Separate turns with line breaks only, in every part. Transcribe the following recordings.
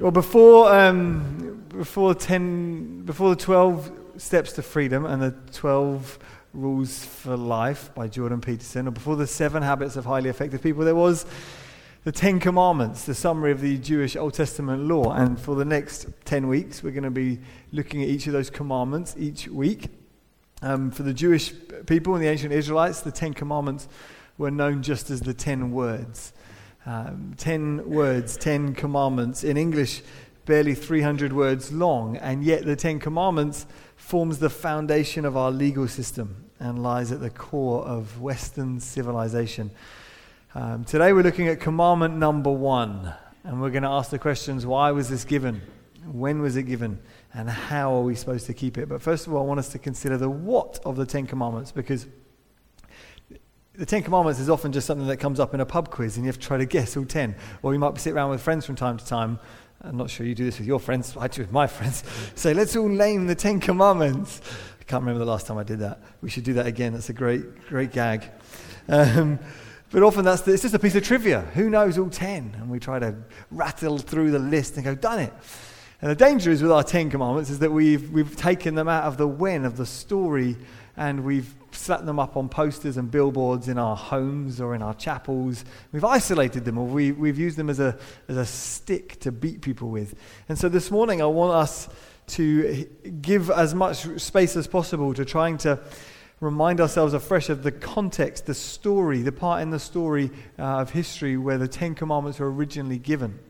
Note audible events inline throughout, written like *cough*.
Well, before, um, before, 10, before the 12 steps to freedom and the 12 rules for life by Jordan Peterson, or before the seven habits of highly effective people, there was the Ten Commandments, the summary of the Jewish Old Testament law. And for the next 10 weeks, we're going to be looking at each of those commandments each week. Um, for the Jewish people and the ancient Israelites, the Ten Commandments were known just as the Ten Words. Um, ten words, ten commandments. In English, barely 300 words long, and yet the Ten Commandments forms the foundation of our legal system and lies at the core of Western civilization. Um, today we're looking at commandment number one, and we're going to ask the questions why was this given? When was it given? And how are we supposed to keep it? But first of all, I want us to consider the what of the Ten Commandments because the Ten Commandments is often just something that comes up in a pub quiz and you have to try to guess all ten. Or you might be sit around with friends from time to time. I'm not sure you do this with your friends, I do with my friends. *laughs* Say, let's all name the Ten Commandments. I can't remember the last time I did that. We should do that again. That's a great, great gag. Um, but often that's the, it's just a piece of trivia. Who knows all ten? And we try to rattle through the list and go, done it. And the danger is with our Ten Commandments is that we've, we've taken them out of the when of the story and we've slapped them up on posters and billboards in our homes or in our chapels. We've isolated them or we, we've used them as a, as a stick to beat people with. And so this morning I want us to give as much space as possible to trying to remind ourselves afresh of the context, the story, the part in the story uh, of history where the Ten Commandments were originally given.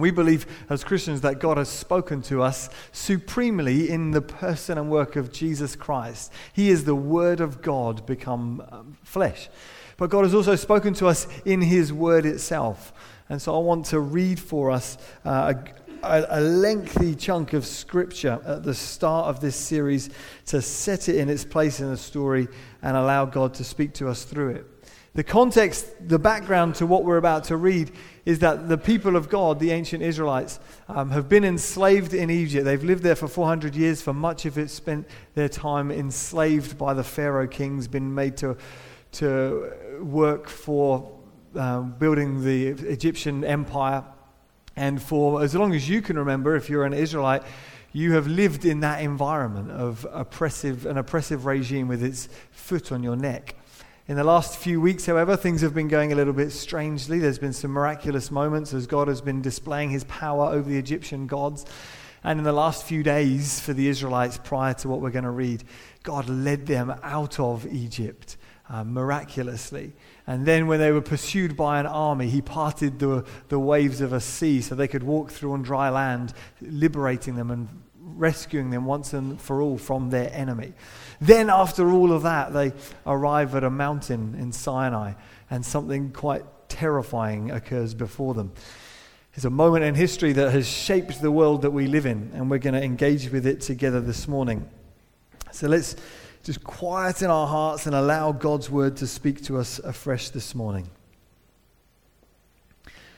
We believe as Christians that God has spoken to us supremely in the person and work of Jesus Christ. He is the Word of God become um, flesh. But God has also spoken to us in His Word itself. And so I want to read for us uh, a, a, lengthy chunk of Scripture at the start of this series to set it in its place in the story and allow God to speak to us through it. The context, the background to what we're about to read is that the people of God, the ancient Israelites, um, have been enslaved in Egypt. They've lived there for 400 years. For much of it, spent their time enslaved by the Pharaoh kings, been made to, to work for um, building the Egyptian empire. And for as long as you can remember, if you're an Israelite, you have lived in that environment of oppressive, an oppressive regime with its foot on your neck. In the last few weeks, however, things have been going a little bit strangely. There's been some miraculous moments as God has been displaying his power over the Egyptian gods. And in the last few days for the Israelites, prior to what we're going to read, God led them out of Egypt uh, miraculously. And then, when they were pursued by an army, he parted the, the waves of a sea so they could walk through on dry land, liberating them and rescuing them once and for all from their enemy. Then, after all of that, they arrive at a mountain in Sinai, and something quite terrifying occurs before them. It's a moment in history that has shaped the world that we live in, and we're going to engage with it together this morning. So let's just quieten our hearts and allow God's word to speak to us afresh this morning.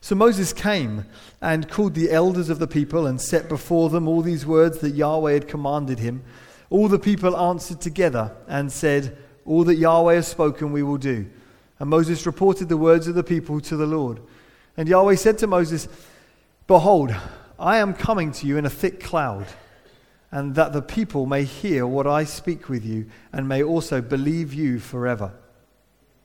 So Moses came and called the elders of the people and set before them all these words that Yahweh had commanded him. All the people answered together and said, all that Yahweh has spoken, we will do. And Moses reported the words of the people to the Lord. And Yahweh said to Moses, Behold, I am coming to you in a thick cloud, and that the people may hear what I speak with you, and may also believe you forever.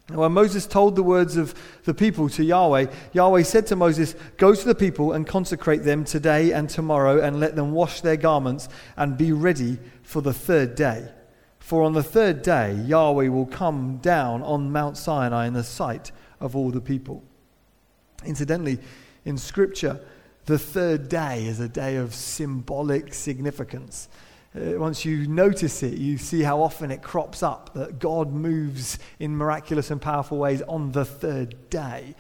When Moses told the words of the people to Yahweh, Yahweh said to Moses, Go to the people and consecrate them today and tomorrow, and let them wash their garments and be ready for the third day. For on the third day, Yahweh will come down on Mount Sinai in the sight of all the people. Incidentally, in Scripture, the third day is a day of symbolic significance. Uh, once you notice it, you see how often it crops up that God moves in miraculous and powerful ways on the third day.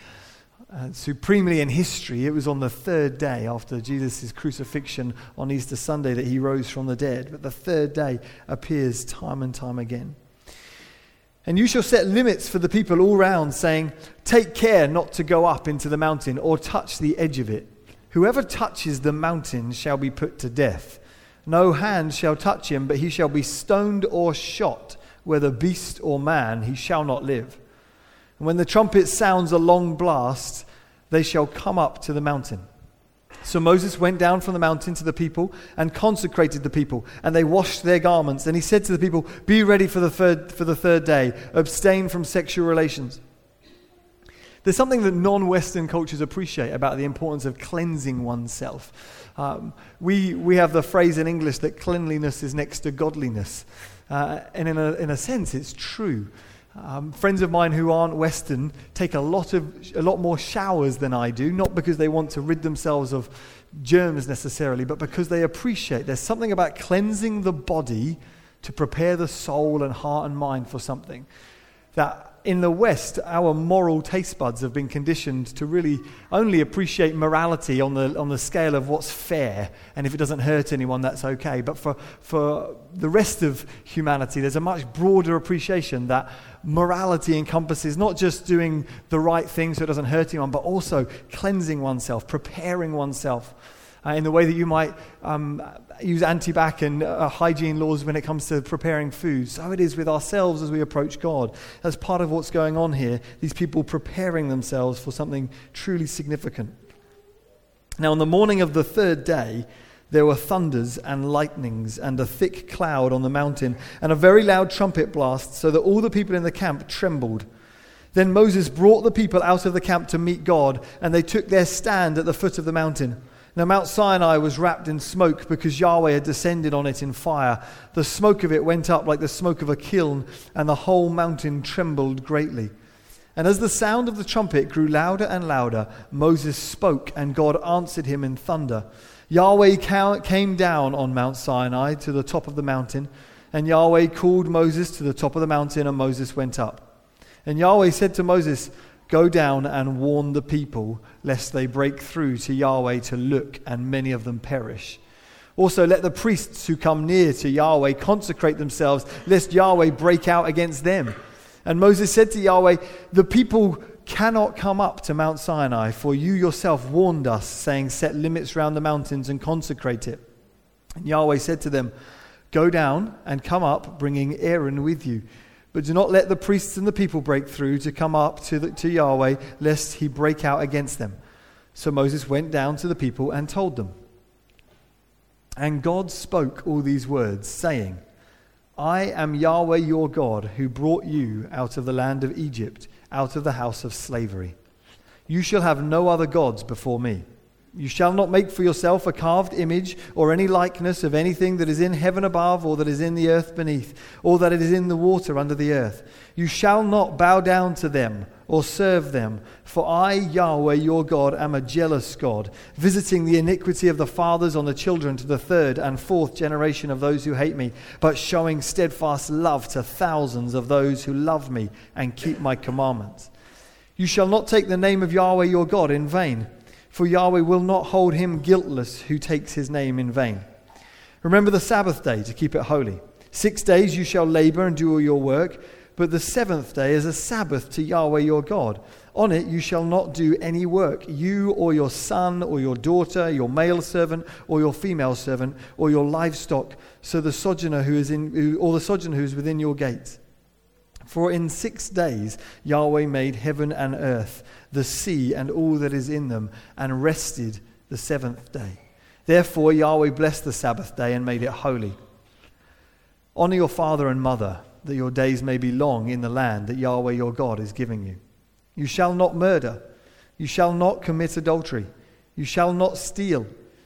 Uh, supremely in history, it was on the third day after Jesus' crucifixion on Easter Sunday that he rose from the dead. But the third day appears time and time again. And you shall set limits for the people all round, saying, Take care not to go up into the mountain or touch the edge of it. Whoever touches the mountain shall be put to death. No hand shall touch him, but he shall be stoned or shot, whether beast or man, he shall not live. And when the trumpet sounds a long blast, they shall come up to the mountain. So Moses went down from the mountain to the people and consecrated the people, and they washed their garments. And he said to the people, Be ready for the third, for the third day, abstain from sexual relations. There's something that non Western cultures appreciate about the importance of cleansing oneself. Um, we, we have the phrase in English that cleanliness is next to godliness. Uh, and in a, in a sense, it's true. Um, friends of mine who aren't Western take a lot, of, a lot more showers than I do, not because they want to rid themselves of germs necessarily, but because they appreciate there's something about cleansing the body to prepare the soul and heart and mind for something that in the West, our moral taste buds have been conditioned to really only appreciate morality on the, on the scale of what's fair. And if it doesn't hurt anyone, that's okay. But for, for the rest of humanity, there's a much broader appreciation that morality encompasses not just doing the right thing so it doesn't hurt anyone, but also cleansing oneself, preparing oneself uh, in the way that you might um, use antibac and uh, hygiene laws when it comes to preparing food. So it is with ourselves as we approach God. That's part of what's going on here. These people preparing themselves for something truly significant. Now, on the morning of the third day, there were thunders and lightnings and a thick cloud on the mountain and a very loud trumpet blast, so that all the people in the camp trembled. Then Moses brought the people out of the camp to meet God, and they took their stand at the foot of the mountain. Now, Mount Sinai was wrapped in smoke because Yahweh had descended on it in fire. The smoke of it went up like the smoke of a kiln, and the whole mountain trembled greatly. And as the sound of the trumpet grew louder and louder, Moses spoke, and God answered him in thunder. Yahweh came down on Mount Sinai to the top of the mountain, and Yahweh called Moses to the top of the mountain, and Moses went up. And Yahweh said to Moses, Go down and warn the people, lest they break through to Yahweh to look, and many of them perish. Also, let the priests who come near to Yahweh consecrate themselves, lest Yahweh break out against them. And Moses said to Yahweh, The people cannot come up to Mount Sinai, for you yourself warned us, saying, Set limits round the mountains and consecrate it. And Yahweh said to them, Go down and come up, bringing Aaron with you. But do not let the priests and the people break through to come up to, the, to Yahweh, lest he break out against them. So Moses went down to the people and told them. And God spoke all these words, saying, I am Yahweh your God, who brought you out of the land of Egypt, out of the house of slavery. You shall have no other gods before me. You shall not make for yourself a carved image or any likeness of anything that is in heaven above, or that is in the earth beneath, or that it is in the water under the earth. You shall not bow down to them or serve them, for I, Yahweh your God, am a jealous God, visiting the iniquity of the fathers on the children to the third and fourth generation of those who hate me, but showing steadfast love to thousands of those who love me and keep my commandments. You shall not take the name of Yahweh your God in vain for Yahweh will not hold him guiltless who takes his name in vain. Remember the Sabbath day to keep it holy. Six days you shall labor and do all your work, but the seventh day is a Sabbath to Yahweh your God. On it you shall not do any work, you or your son or your daughter, your male servant or your female servant, or your livestock, so the sojourner who is in, or the sojourner who is within your gates. For in six days Yahweh made heaven and earth the sea and all that is in them, and rested the seventh day. Therefore, Yahweh blessed the Sabbath day and made it holy. Honor your father and mother, that your days may be long in the land that Yahweh your God is giving you. You shall not murder. You shall not commit adultery. You shall not steal.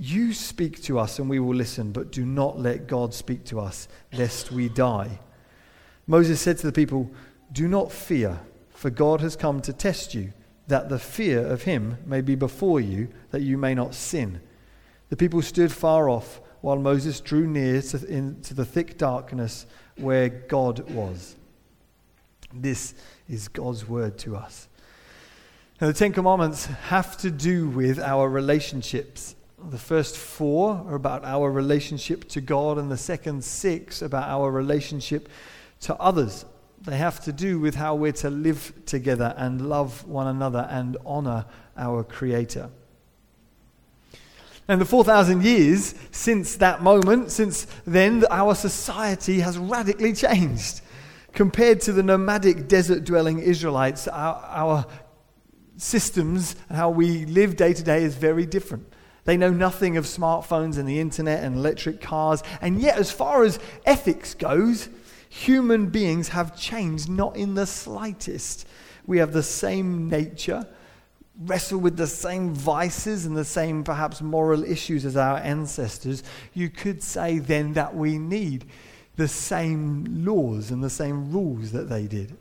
you speak to us and we will listen, but do not let God speak to us, lest we die. Moses said to the people, Do not fear, for God has come to test you, that the fear of him may be before you, that you may not sin. The people stood far off while Moses drew near to, the thick darkness where God was. This is God's word to us. Now, the Ten Commandments have to do with our relationships the first four are about our relationship to God, and the second six about our relationship to others. They have to do with how we're to live together and love one another and honor our Creator. And the 4,000 years since that moment, since then, our society has radically changed. Compared to the nomadic desert dwelling Israelites, our, our systems and how we live day to day is very different. They know nothing of smartphones and the internet and electric cars. And yet, as far as ethics goes, human beings have changed not in the slightest. We have the same nature, wrestle with the same vices and the same perhaps moral issues as our ancestors. You could say then that we need the same laws and the same rules that they did.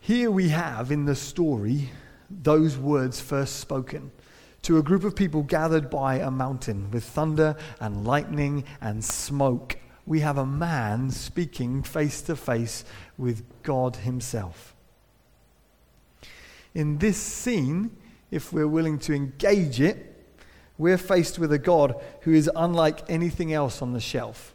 Here we have in the story those words first spoken to a group of people gathered by a mountain with thunder and lightning and smoke. We have a man speaking face to face with God Himself. In this scene, if we're willing to engage it, we're faced with a God who is unlike anything else on the shelf.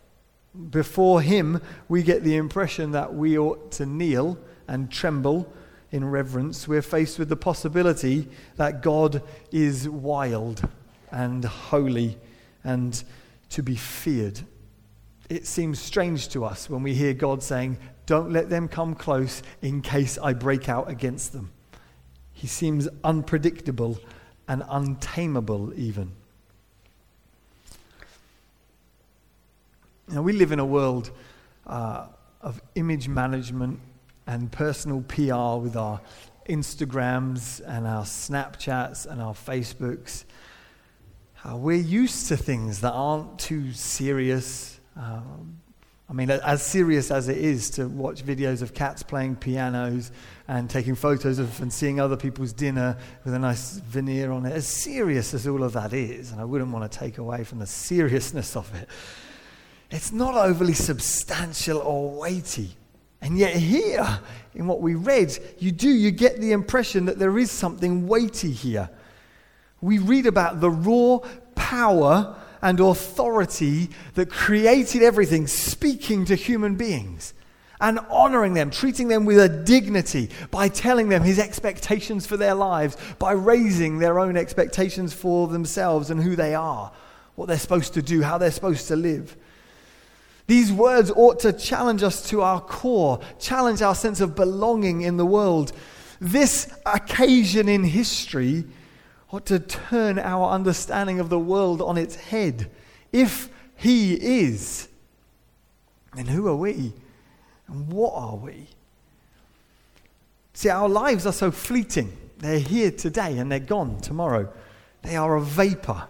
Before Him, we get the impression that we ought to kneel and tremble in reverence, we're faced with the possibility that God is wild and holy and to be feared. It seems strange to us when we hear God saying, Don't let them come close in case I break out against them. He seems unpredictable and untamable, even. Now, we live in a world uh, of image management and personal PR with our Instagrams and our Snapchats and our Facebooks. Uh, we're used to things that aren't too serious. Um, I mean, as serious as it is to watch videos of cats playing pianos and taking photos of and seeing other people's dinner with a nice veneer on it, as serious as all of that is, and I wouldn't want to take away from the seriousness of it, it's not overly substantial or weighty. And yet, here, in what we read, you do, you get the impression that there is something weighty here. We read about the raw power and authority that created everything, speaking to human beings and honoring them, treating them with a dignity by telling them his expectations for their lives, by raising their own expectations for themselves and who they are, what they're supposed to do, how they're supposed to live. These words ought to challenge us to our core, challenge our sense of belonging in the world. This occasion in history ought to turn our understanding of the world on its head. If He is, then who are we? And what are we? See, our lives are so fleeting. They're here today and they're gone tomorrow. They are a vapor,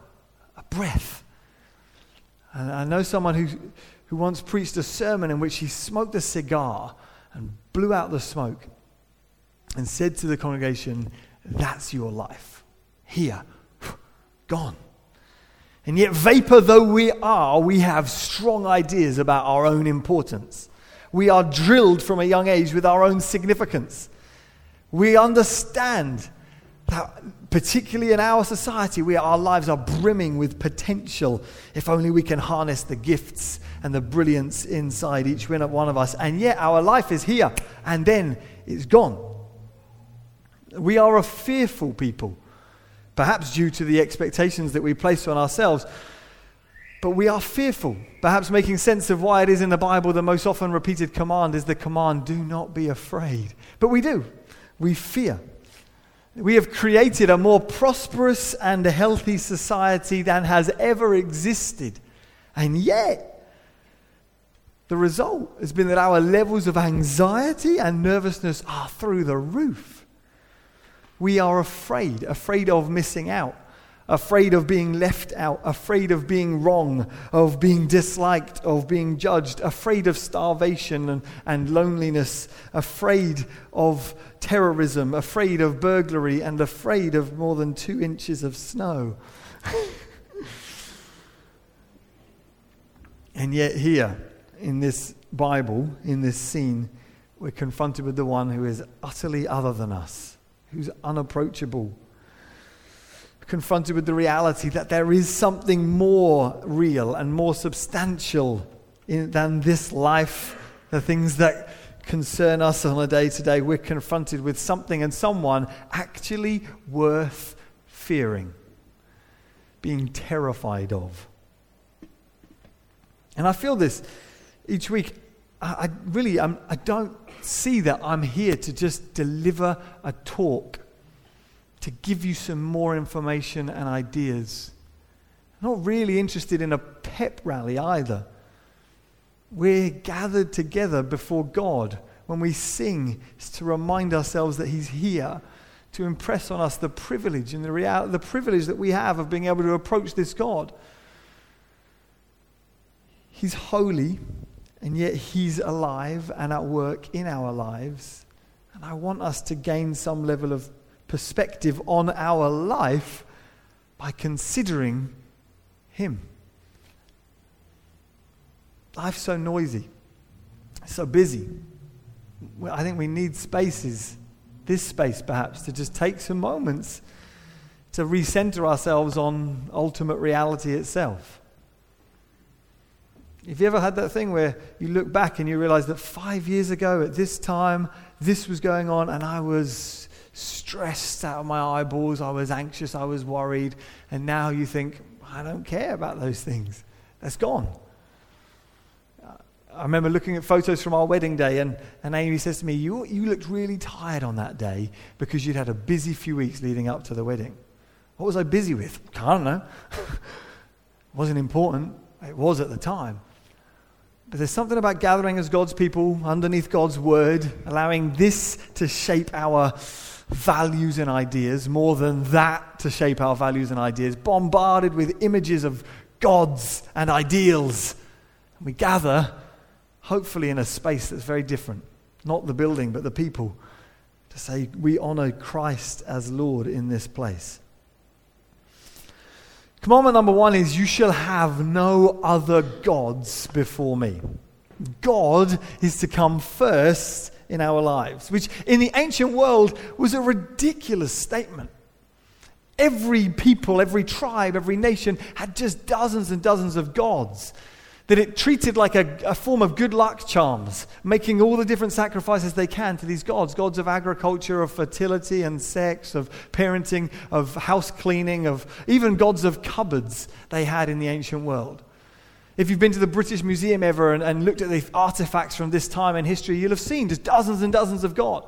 a breath. And I know someone who who once preached a sermon in which he smoked a cigar and blew out the smoke and said to the congregation, That's your life. Here, *sighs* gone. And yet, vapor though we are, we have strong ideas about our own importance. We are drilled from a young age with our own significance. We understand that particularly in our society, we, our lives are brimming with potential if only we can harness the gifts and the brilliance inside each one of us. And yet, our life is here and then it's gone. We are a fearful people, perhaps due to the expectations that we place on ourselves. but we are fearful. Perhaps making sense of why it is in the Bible the most often repeated command is the command, do not be afraid. But we do. We fear. We have created a more prosperous and healthy society than has ever existed. And yet, the result has been that our levels of anxiety and nervousness are through the roof. We are afraid, afraid of missing out, afraid of being left out, afraid of being wrong, of being disliked, of being judged, afraid of starvation and, and loneliness, afraid of terrorism, afraid of burglary, and afraid of more than two inches of snow. *laughs* and yet, here in this Bible, in this scene, we're confronted with the one who is utterly other than us, who's unapproachable confronted with the reality that there is something more real and more substantial in, than this life, the things that concern us on a day to day. We're confronted with something and someone actually worth fearing, being terrified of. And I feel this each week. I, I really I'm, I don't see that I'm here to just deliver a talk to give you some more information and ideas. I'm not really interested in a pep rally either. We're gathered together before God when we sing is to remind ourselves that He's here to impress on us the privilege and the reality, the privilege that we have of being able to approach this God. He's holy, and yet He's alive and at work in our lives. And I want us to gain some level of perspective on our life by considering Him. Life's so noisy, so busy. I think we need spaces, this space perhaps, to just take some moments to recenter ourselves on ultimate reality itself. Have you ever had that thing where you look back and you realize that five years ago at this time, this was going on and I was stressed out of my eyeballs. I was anxious. I was worried. And now you think, I don't care about those things. That's gone. I remember looking at photos from our wedding day, and, and Amy says to me, you, you looked really tired on that day because you'd had a busy few weeks leading up to the wedding. What was I busy with? I don't know. it *laughs* wasn't important. It was at the time. But there's something about gathering as God's people underneath God's word, allowing this to shape our values and ideas more than that to shape our values and ideas, bombarded with images of gods and ideals. And We gather, hopefully, in a space that's very different. Not the building, but the people. To say we honor Christ as Lord in this place. Commandment number one is you shall have no other gods before me. God is to come first in our lives, which in the ancient world was a ridiculous statement. Every people, every tribe, every nation had just dozens and dozens of gods that it treated like a, a, form of good luck charms, making all the different sacrifices they can to these gods gods of agriculture, of fertility and sex, of parenting, of house cleaning, of even gods of cupboards they had in the ancient world. If you've been to the British Museum ever and, and looked at the artifacts from this time in history, you'll have seen just dozens and dozens of God,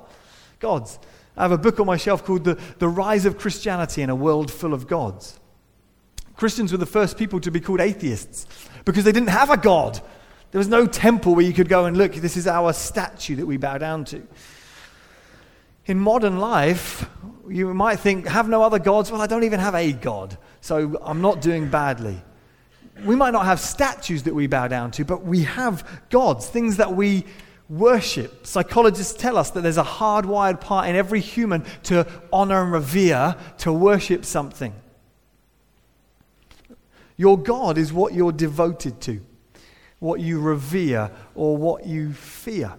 gods. I have a book on my shelf called the, the Rise of Christianity in a World Full of Gods. Christians were the first people to be called atheists because they didn't have a God. There was no temple where you could go and look, this is our statue that we bow down to. In modern life, you might think, have no other gods? Well, I don't even have a God, so I'm not doing badly we might not have statues that we bow down to, but we have gods, things that we worship. Psychologists tell us that there's a hardwired part in every human to honor and revere, to worship something. Your God is what you're devoted to, what you revere, or what you fear.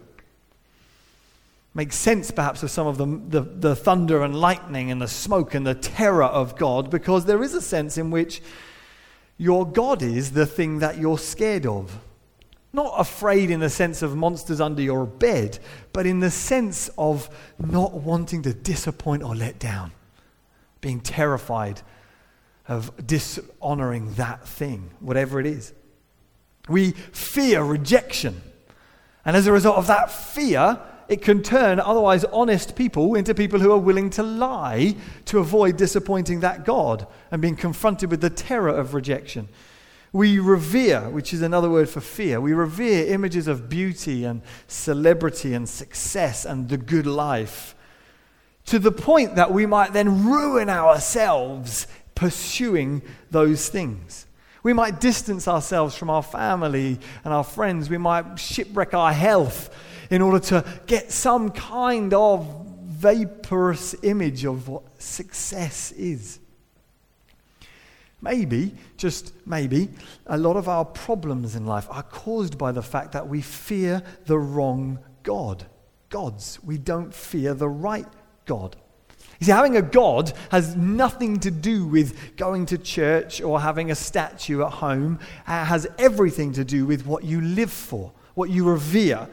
Makes sense, perhaps, of some of the, the, the thunder and lightning and the smoke and the terror of God, because there is a sense in which your God is the thing that you're scared of. Not afraid in the sense of monsters under your bed, but in the sense of not wanting to disappoint or let down, being terrified of dishonoring that thing, whatever it is. We fear rejection. And as a result of that fear, it can turn otherwise honest people into people who are willing to lie to avoid disappointing that God and being confronted with the terror of rejection. We revere, which is another word for fear, we revere images of beauty and celebrity and success and the good life to the point that we might then ruin ourselves pursuing those things. We might distance ourselves from our family and our friends. We might shipwreck our health in order to get some kind of vaporous image of what success is. Maybe, just maybe, a lot of our problems in life are caused by the fact that we fear the wrong God. Gods. We don't fear the right God. You see, having a God has nothing to do with going to church or having a statue at home. It has everything to do with what you live for, what you revere,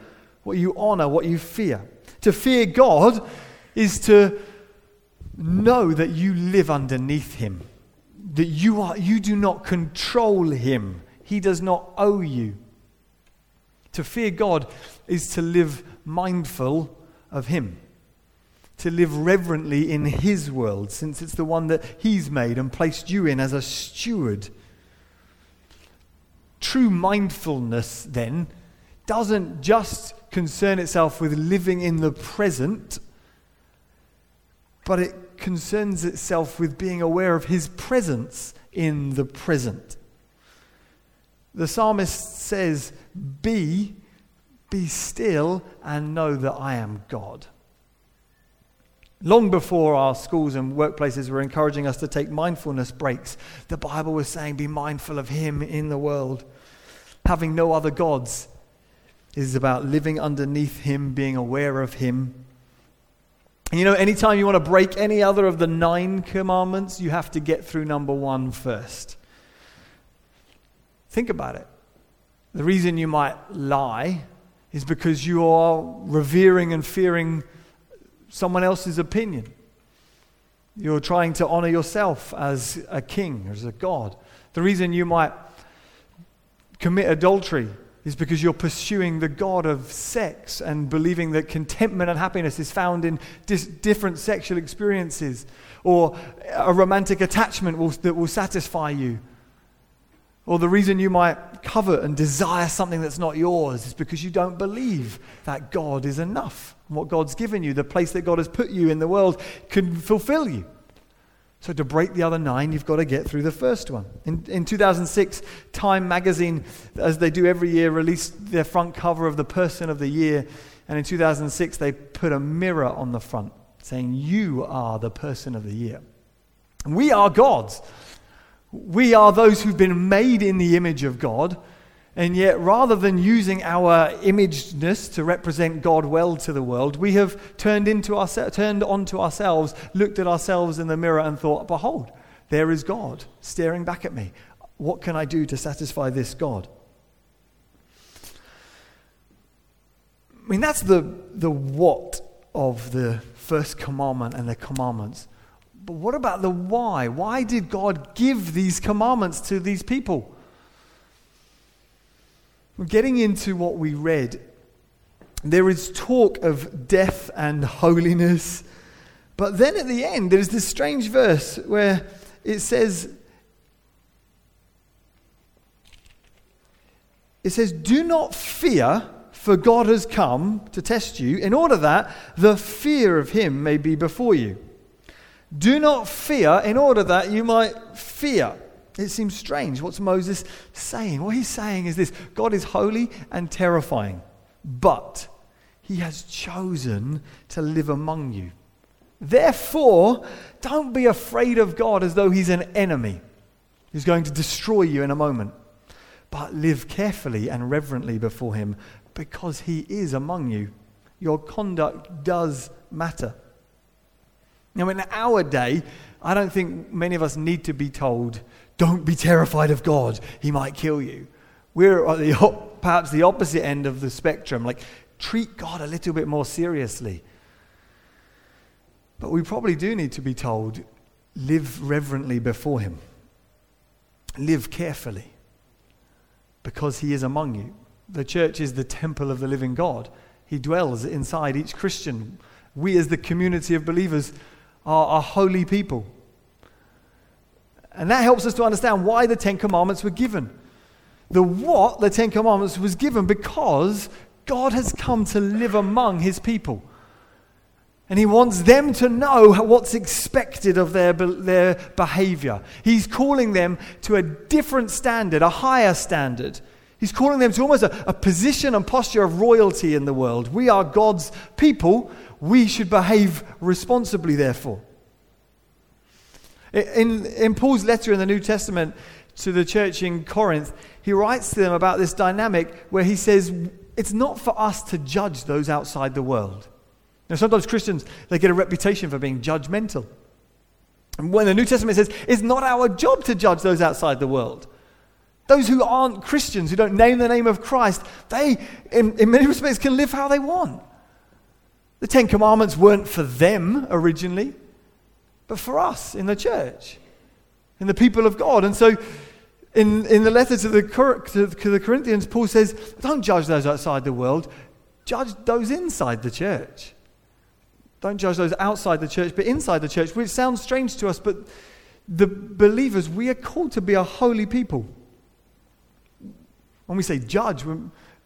what you honor, what you fear. To fear God is to know that you live underneath Him, that you, are, you do not control Him, He does not owe you. To fear God is to live mindful of Him to live reverently in His world, since it's the one that He's made and placed you in as a steward. True mindfulness, then, doesn't just concern itself with living in the present, but it concerns itself with being aware of His presence in the present. The psalmist says, Be, be still, and know that I am God. Long before our schools and workplaces were encouraging us to take mindfulness breaks, the Bible was saying, Be mindful of Him in the world. Having no other gods is about living underneath Him, being aware of Him. And you know, anytime you want to break any other of the nine commandments, you have to get through number one first. Think about it. The reason you might lie is because you are revering and fearing someone else's opinion. You're trying to honor yourself as a king, as a god. The reason you might commit adultery is because you're pursuing the God of sex and believing that contentment and happiness is found in dis- different sexual experiences or a romantic attachment will, that will satisfy you. Or the reason you might covet and desire something that's not yours is because you don't believe that God is enough. What God's given you, the place that God has put you in the world, can fulfill you. So, to break the other nine, you've got to get through the first one. In, in 2006, Time magazine, as they do every year, released their front cover of the Person of the Year. And in 2006, they put a mirror on the front saying, You are the Person of the Year. we are God's. We are those who've been made in the image of God. And yet, rather than using our imagedness to represent God well to the world, we have turned, into our, turned onto ourselves, looked at ourselves in the mirror, and thought, Behold, there is God staring back at me. What can I do to satisfy this God? I mean, that's the, the what of the first commandment and the commandments. But what about the why? Why did God give these commandments to these people? Getting into what we read, there is talk of death and holiness. But then at the end, there's this strange verse where it says, it says, Do not fear, for God has come to test you, in order that the fear of him may be before you. Do not fear, in order that you might fear. It seems strange. What's Moses saying? What he's saying is this God is holy and terrifying, but he has chosen to live among you. Therefore, don't be afraid of God as though he's an enemy who's going to destroy you in a moment, but live carefully and reverently before him because he is among you. Your conduct does matter. Now, in our day, I don't think many of us need to be told don't be terrified of God, He might kill you. We're at the, perhaps the opposite end of the spectrum. Like, treat God a little bit more seriously. But we probably do need to be told live reverently before Him. live carefully because he is among you. The church is the temple of the living God. He dwells inside each Christian. We, as the community of believers, are a holy people. And that helps us to understand why the Ten Commandments were given. The what, the Ten Commandments, was given because God has come to live among his people. And he wants them to know what's expected of their, their behavior. He's calling them to a different standard, a higher standard. He's calling them to almost a, a position and posture of royalty in the world. We are God's people. We should behave responsibly, therefore. In, in Paul's letter in the New Testament to the church in Corinth, he writes to them about this dynamic where he says, It's not for us to judge those outside the world. Now, sometimes Christians, they get a reputation for being judgmental. And when the New Testament says, it's not our job to judge those outside the world. Those who aren't Christians, who don't name the name of Christ, they, in, in many respects, can live how they want. The Ten Commandments weren't for them originally, but for us in the church, in the people of God. And so, in, in the letter to the, to the Corinthians, Paul says, Don't judge those outside the world, judge those inside the church. Don't judge those outside the church, but inside the church, which sounds strange to us, but the believers, we are called to be a holy people. When we say judge,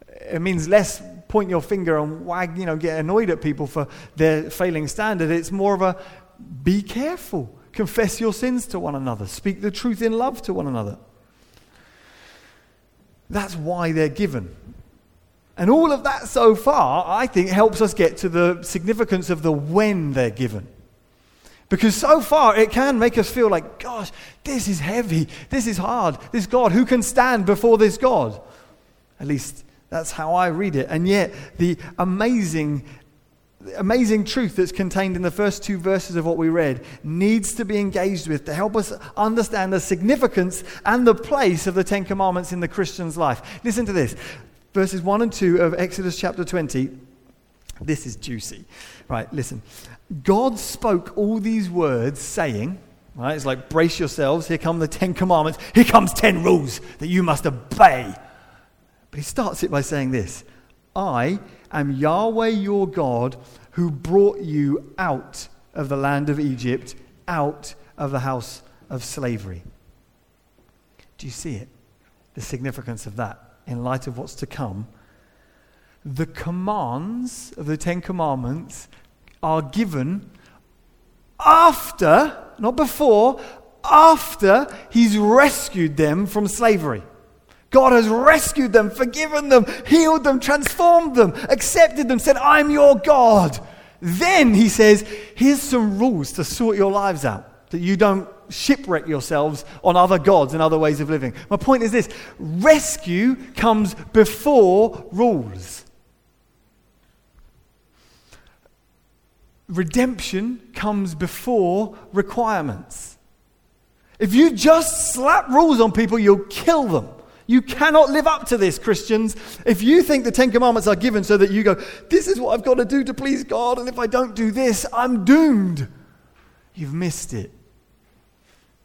it means less point your finger and wag, you know, get annoyed at people for their failing standard. It's more of a be careful, confess your sins to one another, speak the truth in love to one another. That's why they're given. And all of that so far, I think, helps us get to the significance of the when they're given. Because so far, it can make us feel like, gosh, this is heavy. This is hard. This God, who can stand before this God? At least that's how I read it. And yet, the amazing, amazing truth that's contained in the first two verses of what we read needs to be engaged with to help us understand the significance and the place of the Ten Commandments in the Christian's life. Listen to this verses 1 and 2 of Exodus chapter 20. This is juicy. Right, listen. God spoke all these words, saying, right, it's like brace yourselves, here come the Ten Commandments, here comes ten rules that you must obey. But he starts it by saying this I am Yahweh your God who brought you out of the land of Egypt, out of the house of slavery. Do you see it? The significance of that in light of what's to come, the commands of the Ten Commandments are given after, not before, after he's rescued them from slavery. God has rescued them, forgiven them, healed them, transformed them, accepted them, said, I'm your God. Then he says, Here's some rules to sort your lives out that you don't shipwreck yourselves on other gods and other ways of living. My point is this rescue comes before rules. Redemption comes before requirements. If you just slap rules on people, you'll kill them. You cannot live up to this, Christians. If you think the Ten Commandments are given so that you go, this is what I've got to do to please God, and if I don't do this, I'm doomed, you've missed it.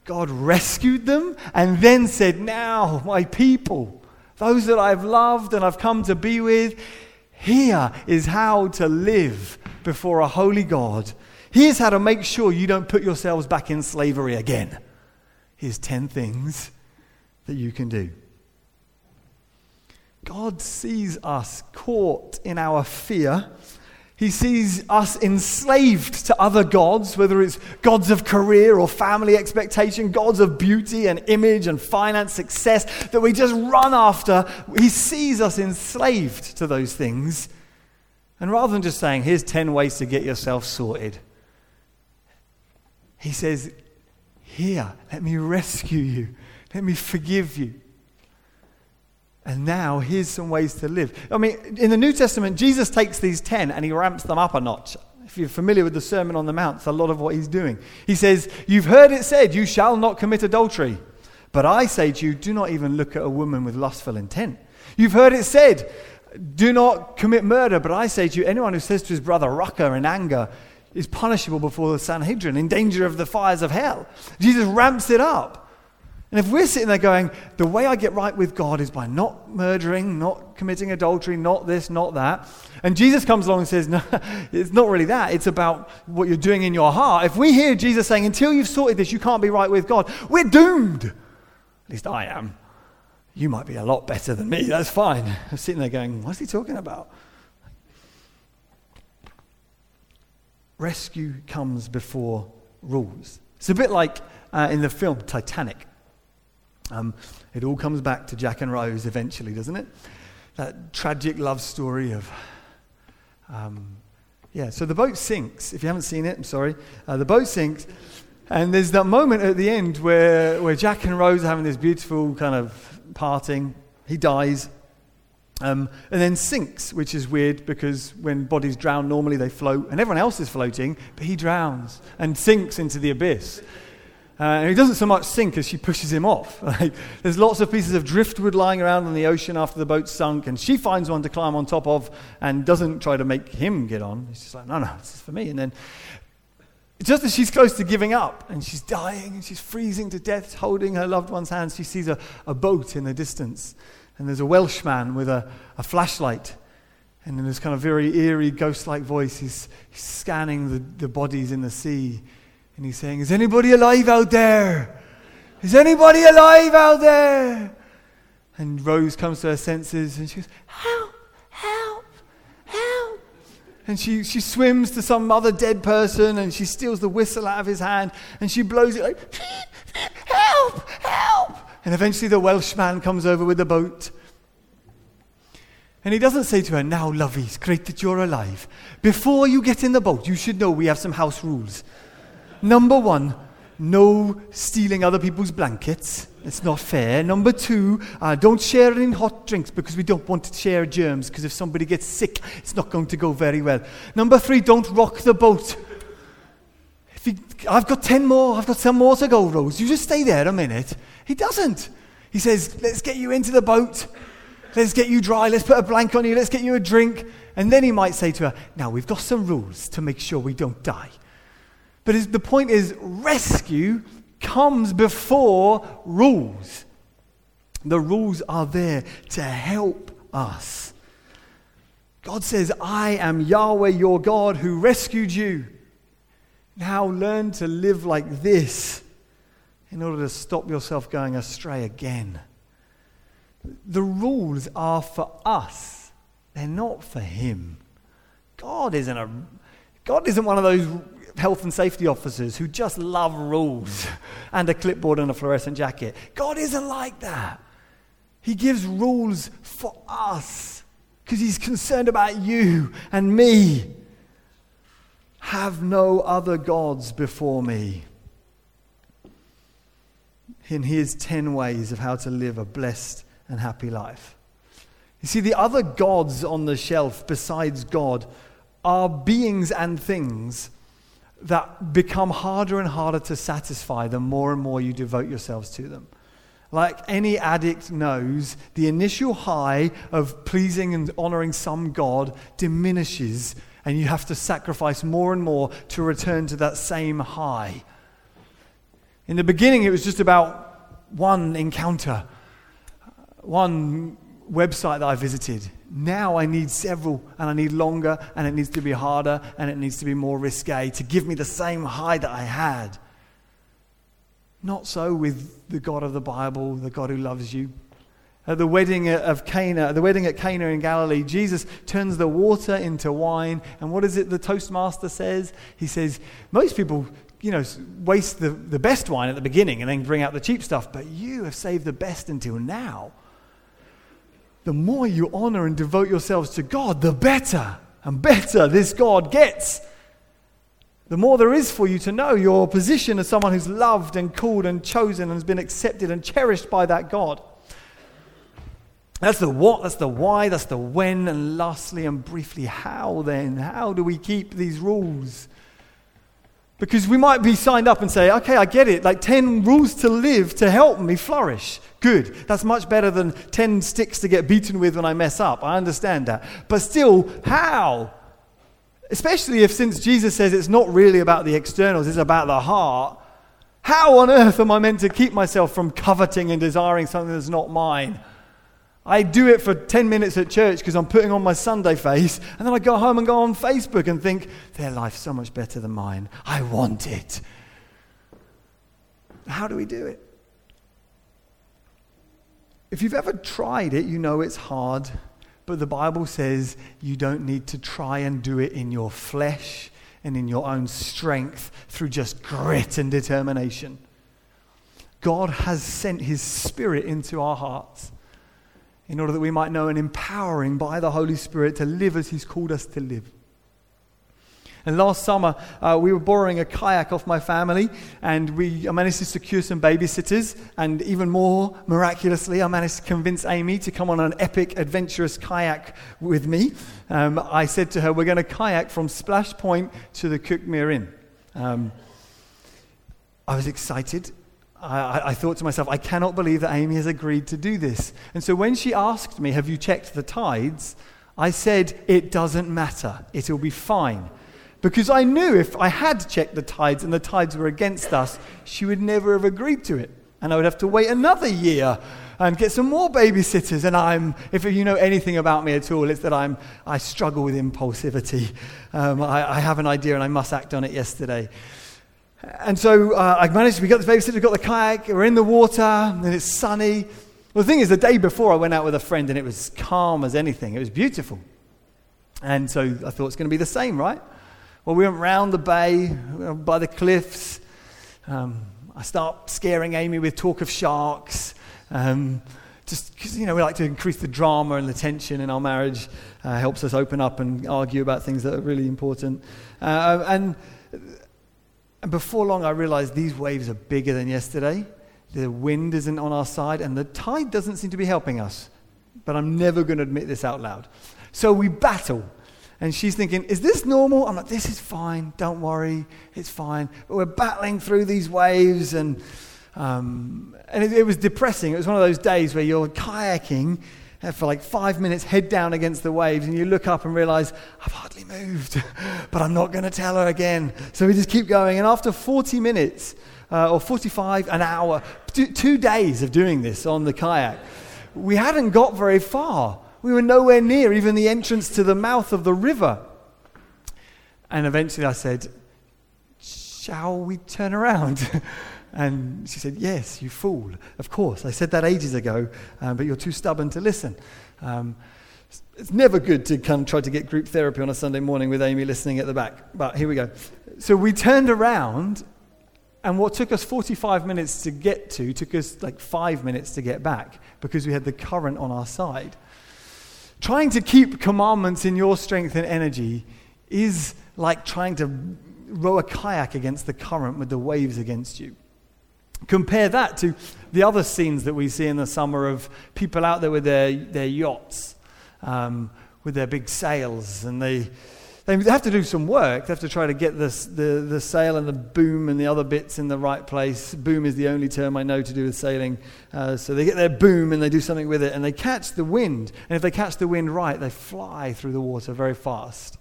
God rescued them and then said, Now, my people, those that I've loved and I've come to be with, here is how to live before a holy God. Here's how to make sure you don't put yourselves back in slavery again. Here's 10 things that you can do. God sees us caught in our fear he sees us enslaved to other gods, whether it's gods of career or family expectation, gods of beauty and image and finance, success, that we just run after. He sees us enslaved to those things. And rather than just saying, here's 10 ways to get yourself sorted, he says, Here, let me rescue you, let me forgive you. And now here's some ways to live. I mean, in the New Testament, Jesus takes these 10 and he ramps them up a notch. If you're familiar with the Sermon on the Mount, it's a lot of what he's doing. He says, You've heard it said, you shall not commit adultery. But I say to you, do not even look at a woman with lustful intent. You've heard it said, do not commit murder. But I say to you, anyone who says to his brother, Raca, in anger, is punishable before the Sanhedrin, in danger of the fires of hell. Jesus ramps it up. And if we're sitting there going, the way I get right with God is by not murdering, not committing adultery, not this, not that, and Jesus comes along and says, no, *laughs* it's not really that. It's about what you're doing in your heart. If we hear Jesus saying, until you've sorted this, you can't be right with God, we're doomed. At least I am. You might be a lot better than me. That's fine. *laughs* I'm sitting there going, what's he talking about? Rescue comes before rules. It's a bit like uh, in the film Titanic. Um, it all comes back to Jack and Rose eventually, doesn't it? That tragic love story of. Um, yeah, so the boat sinks. If you haven't seen it, I'm sorry. Uh, the boat sinks, and there's that moment at the end where, where Jack and Rose are having this beautiful kind of parting. He dies, um, and then sinks, which is weird because when bodies drown, normally they float, and everyone else is floating, but he drowns and sinks into the abyss. Uh, and he doesn't so much sink as she pushes him off. *laughs* Like, there's lots of pieces of driftwood lying around in the ocean after the boat sunk, and she finds one to climb on top of and doesn't try to make him get on. She's just like, no, no, this is for me. And then, just as she's close to giving up, and she's dying, and she's freezing to death, holding her loved one's hands, she sees a, a boat in the distance. And there's a Welshman with a, a flashlight. And in this kind of very eerie, ghost like voice, he's, he's scanning the, the bodies in the sea. And he's saying, Is anybody alive out there? Is anybody alive out there? And Rose comes to her senses and she goes, Help, help, help. And she, she swims to some other dead person and she steals the whistle out of his hand and she blows it like, Help, help. And eventually the Welshman comes over with the boat. And he doesn't say to her, Now, lovey, it's great that you're alive. Before you get in the boat, you should know we have some house rules. Number one, no stealing other people's blankets. It's not fair. Number two, uh, don't share any hot drinks because we don't want to share germs because if somebody gets sick, it's not going to go very well. Number three, don't rock the boat. I've got 10 more, I've got some more to go, Rose. You just stay there a minute. He doesn't. He says, let's get you into the boat. Let's get you dry. Let's put a blanket on you. Let's get you a drink. And then he might say to her, now we've got some rules to make sure we don't die. But the point is, rescue comes before rules. The rules are there to help us. God says, I am Yahweh your God who rescued you. Now learn to live like this in order to stop yourself going astray again. The rules are for us, they're not for Him. God isn't, a, God isn't one of those health and safety officers who just love rules and a clipboard and a fluorescent jacket. God isn't like that. He gives rules for us because He's concerned about you and me. Have no other gods before me. In His 10 ways of how to live a blessed and happy life. You see, the other gods on the shelf besides God are beings and things that become harder and harder to satisfy the more and more you devote yourselves to them. Like any addict knows, the initial high of pleasing and honoring some God diminishes, and you have to sacrifice more and more to return to that same high. In the beginning, it was just about one encounter, one website that I visited. Now I need several, and I need longer, and it needs to be harder, and it needs to be more risque to give me the same high that I had. Not so with the God of the Bible, the God who loves you. At the wedding of Cana, the wedding at Cana in Galilee, Jesus turns the water into wine. And what is it the Toastmaster says? He says, most people, you know, waste the, the best wine at the beginning and then bring out the cheap stuff, but you have saved the best until now the more you honor and devote yourselves to God, the better and better this God gets. The more there is for you to know your position as someone who's loved and called and chosen and has been accepted and cherished by that God. That's the what, that's the why, that's the when, and lastly and briefly, how then? How do we keep these rules? Because we might be signed up and say, okay, I get it, like 10 rules to live to help me flourish. Good. That's much better than 10 sticks to get beaten with when I mess up. I understand that. But still, how? Especially if, since Jesus says it's not really about the externals, it's about the heart. How on earth am I meant to keep myself from coveting and desiring something that's not mine? I do it for 10 minutes at church because I'm putting on my Sunday face, and then I go home and go on Facebook and think, their life's so much better than mine. I want it. How do we do it? If you've ever tried it, you know it's hard, but the Bible says you don't need to try and do it in your flesh and in your own strength through just grit and determination. God has sent His Spirit into our hearts in order that we might know and empowering by the Holy Spirit to live as He's called us to live. And last summer, uh, we were borrowing a kayak off my family, and we I managed to secure some babysitters. And even more miraculously, I managed to convince Amy to come on an epic, adventurous kayak with me. Um, I said to her, We're going to kayak from Splash Point to the Cuckmere Inn. Um, I was excited. I, I, thought to myself, I cannot believe that Amy has agreed to do this. And so when she asked me, Have you checked the tides? I said, It doesn't matter. It'll be fine. Because I knew if I had checked the tides and the tides were against us, she would never have agreed to it. And I would have to wait another year and get some more babysitters. And I'm, if you know anything about me at all, it's that I'm, I struggle with impulsivity. Um, I, I, have an idea and I must act on it yesterday. And so uh, I managed, we got the babysitter, we got the kayak, we're in the water, and it's sunny. Well, the thing is, the day before I went out with a friend and it was calm as anything. It was beautiful. And so I thought it's going to be the same, right? Well, we went round the bay by the cliffs. Um, I start scaring Amy with talk of sharks. Um, just because, you know, we like to increase the drama and the tension in our marriage. Uh, helps us open up and argue about things that are really important. Uh, and, and before long, I realized these waves are bigger than yesterday. The wind isn't on our side, and the tide doesn't seem to be helping us. But I'm never going to admit this out loud. So we battle. And she's thinking, is this normal? I'm like, this is fine. Don't worry. It's fine. But we're battling through these waves. And, um, and it, it, was depressing. It was one of those days where you're kayaking for like five minutes, head down against the waves. And you look up and realize, I've hardly moved. *laughs* but I'm not going to tell her again. So we just keep going. And after 40 minutes, uh, or 45, an hour, two, two days of doing this on the kayak, we hadn't got very far. We were nowhere near even the entrance to the mouth of the river. And eventually I said, Shall we turn around? *laughs* and she said, Yes, you fool. Of course. I said that ages ago, um, but you're too stubborn to listen. Um, it's never good to try to get group therapy on a Sunday morning with Amy listening at the back. But here we go. So we turned around, and what took us 45 minutes to get to took us like five minutes to get back because we had the current on our side. Trying to keep commandments in your strength and energy is like trying to row a kayak against the current with the waves against you. Compare that to the other scenes that we see in the summer of people out there with their, their yachts, um, with their big sails, and they they have to do some work. They have to try to get this, the, the sail and the boom and the other bits in the right place. Boom is the only term I know to do with sailing. Uh, so they get their boom and they do something with it and they catch the wind. And if they catch the wind right, they fly through the water very fast.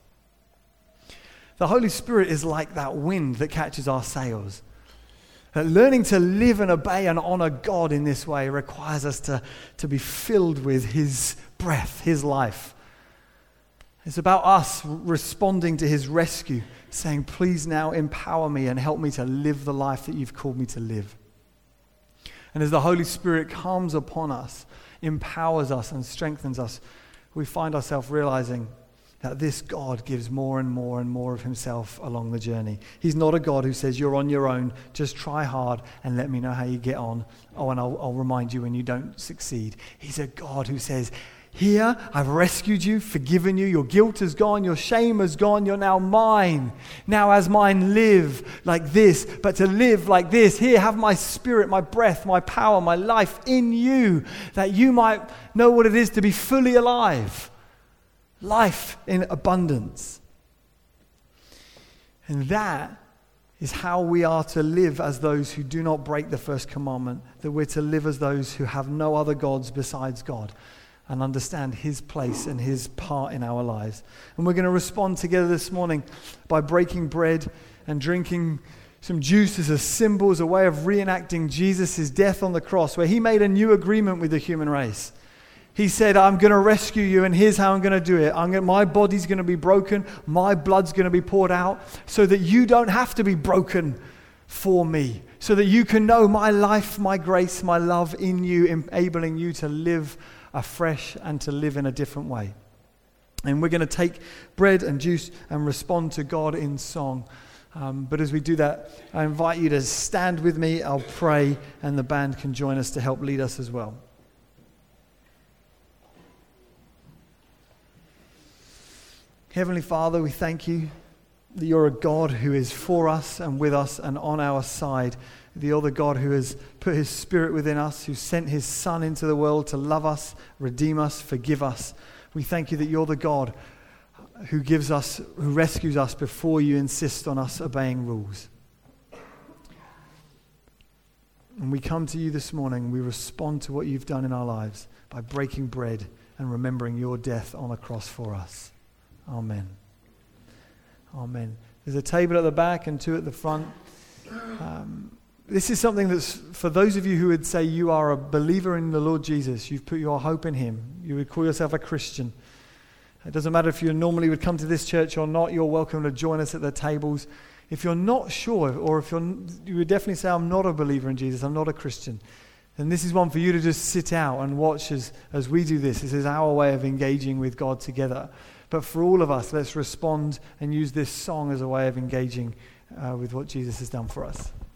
The Holy Spirit is like that wind that catches our sails. Uh, learning to live and obey and honor God in this way requires us to, to be filled with His breath, His life. It's about us responding to his rescue, saying, Please now empower me and help me to live the life that you've called me to live. And as the Holy Spirit comes upon us, empowers us, and strengthens us, we find ourselves realizing that this God gives more and more and more of himself along the journey. He's not a God who says, You're on your own, just try hard and let me know how you get on. Oh, and I'll, I'll remind you when you don't succeed. He's a God who says, here, I've rescued you, forgiven you, your guilt is gone, your shame is gone, you're now mine. Now, as mine, live like this, but to live like this, here, have my spirit, my breath, my power, my life in you, that you might know what it is to be fully alive. Life in abundance. And that is how we are to live as those who do not break the first commandment, that we're to live as those who have no other gods besides God and understand His place and His part in our lives. And we're going to respond together this morning by breaking bread and drinking some juice as a symbol, as a way of reenacting Jesus' death on the cross, where he made a new agreement with the human race. He said, I'm going to rescue you, and here's how I'm going to do it. Gonna, my body's going to be broken, my blood's going to be poured out, so that you don't have to be broken for me, so that you can know my life, my grace, my love in you, enabling you to live afresh and to live in a different way. And we're going to take bread and juice and respond to God in song. Um, but as we do that, I invite you to stand with me. I'll pray, and the band can join us to help lead us as well. Heavenly Father, we thank you that you're a God who is for us and with us and on our side. The other God who has put his spirit within us, who sent his Son into the world to love us, redeem us, forgive us. We thank you that you're the God who gives us, who rescues us before you insist on us obeying rules. And we come to you this morning, we respond to what you've done in our lives by breaking bread and remembering your death on a cross for us. Amen. Amen. There's a table at the back and two at the front. Um, this is something that's for those of you who would say you are a believer in the Lord Jesus, you've put your hope in Him, you would call yourself a Christian. It doesn't matter if you normally would come to this church or not, you're welcome to join us at the tables. If you're not sure, or if you're, you would definitely say, I'm not a believer in Jesus, I'm not a Christian, then this is one for you to just sit out and watch as, as we do this. This is our way of engaging with God together. But for all of us, let's respond and use this song as a way of engaging uh, with what Jesus has done for us.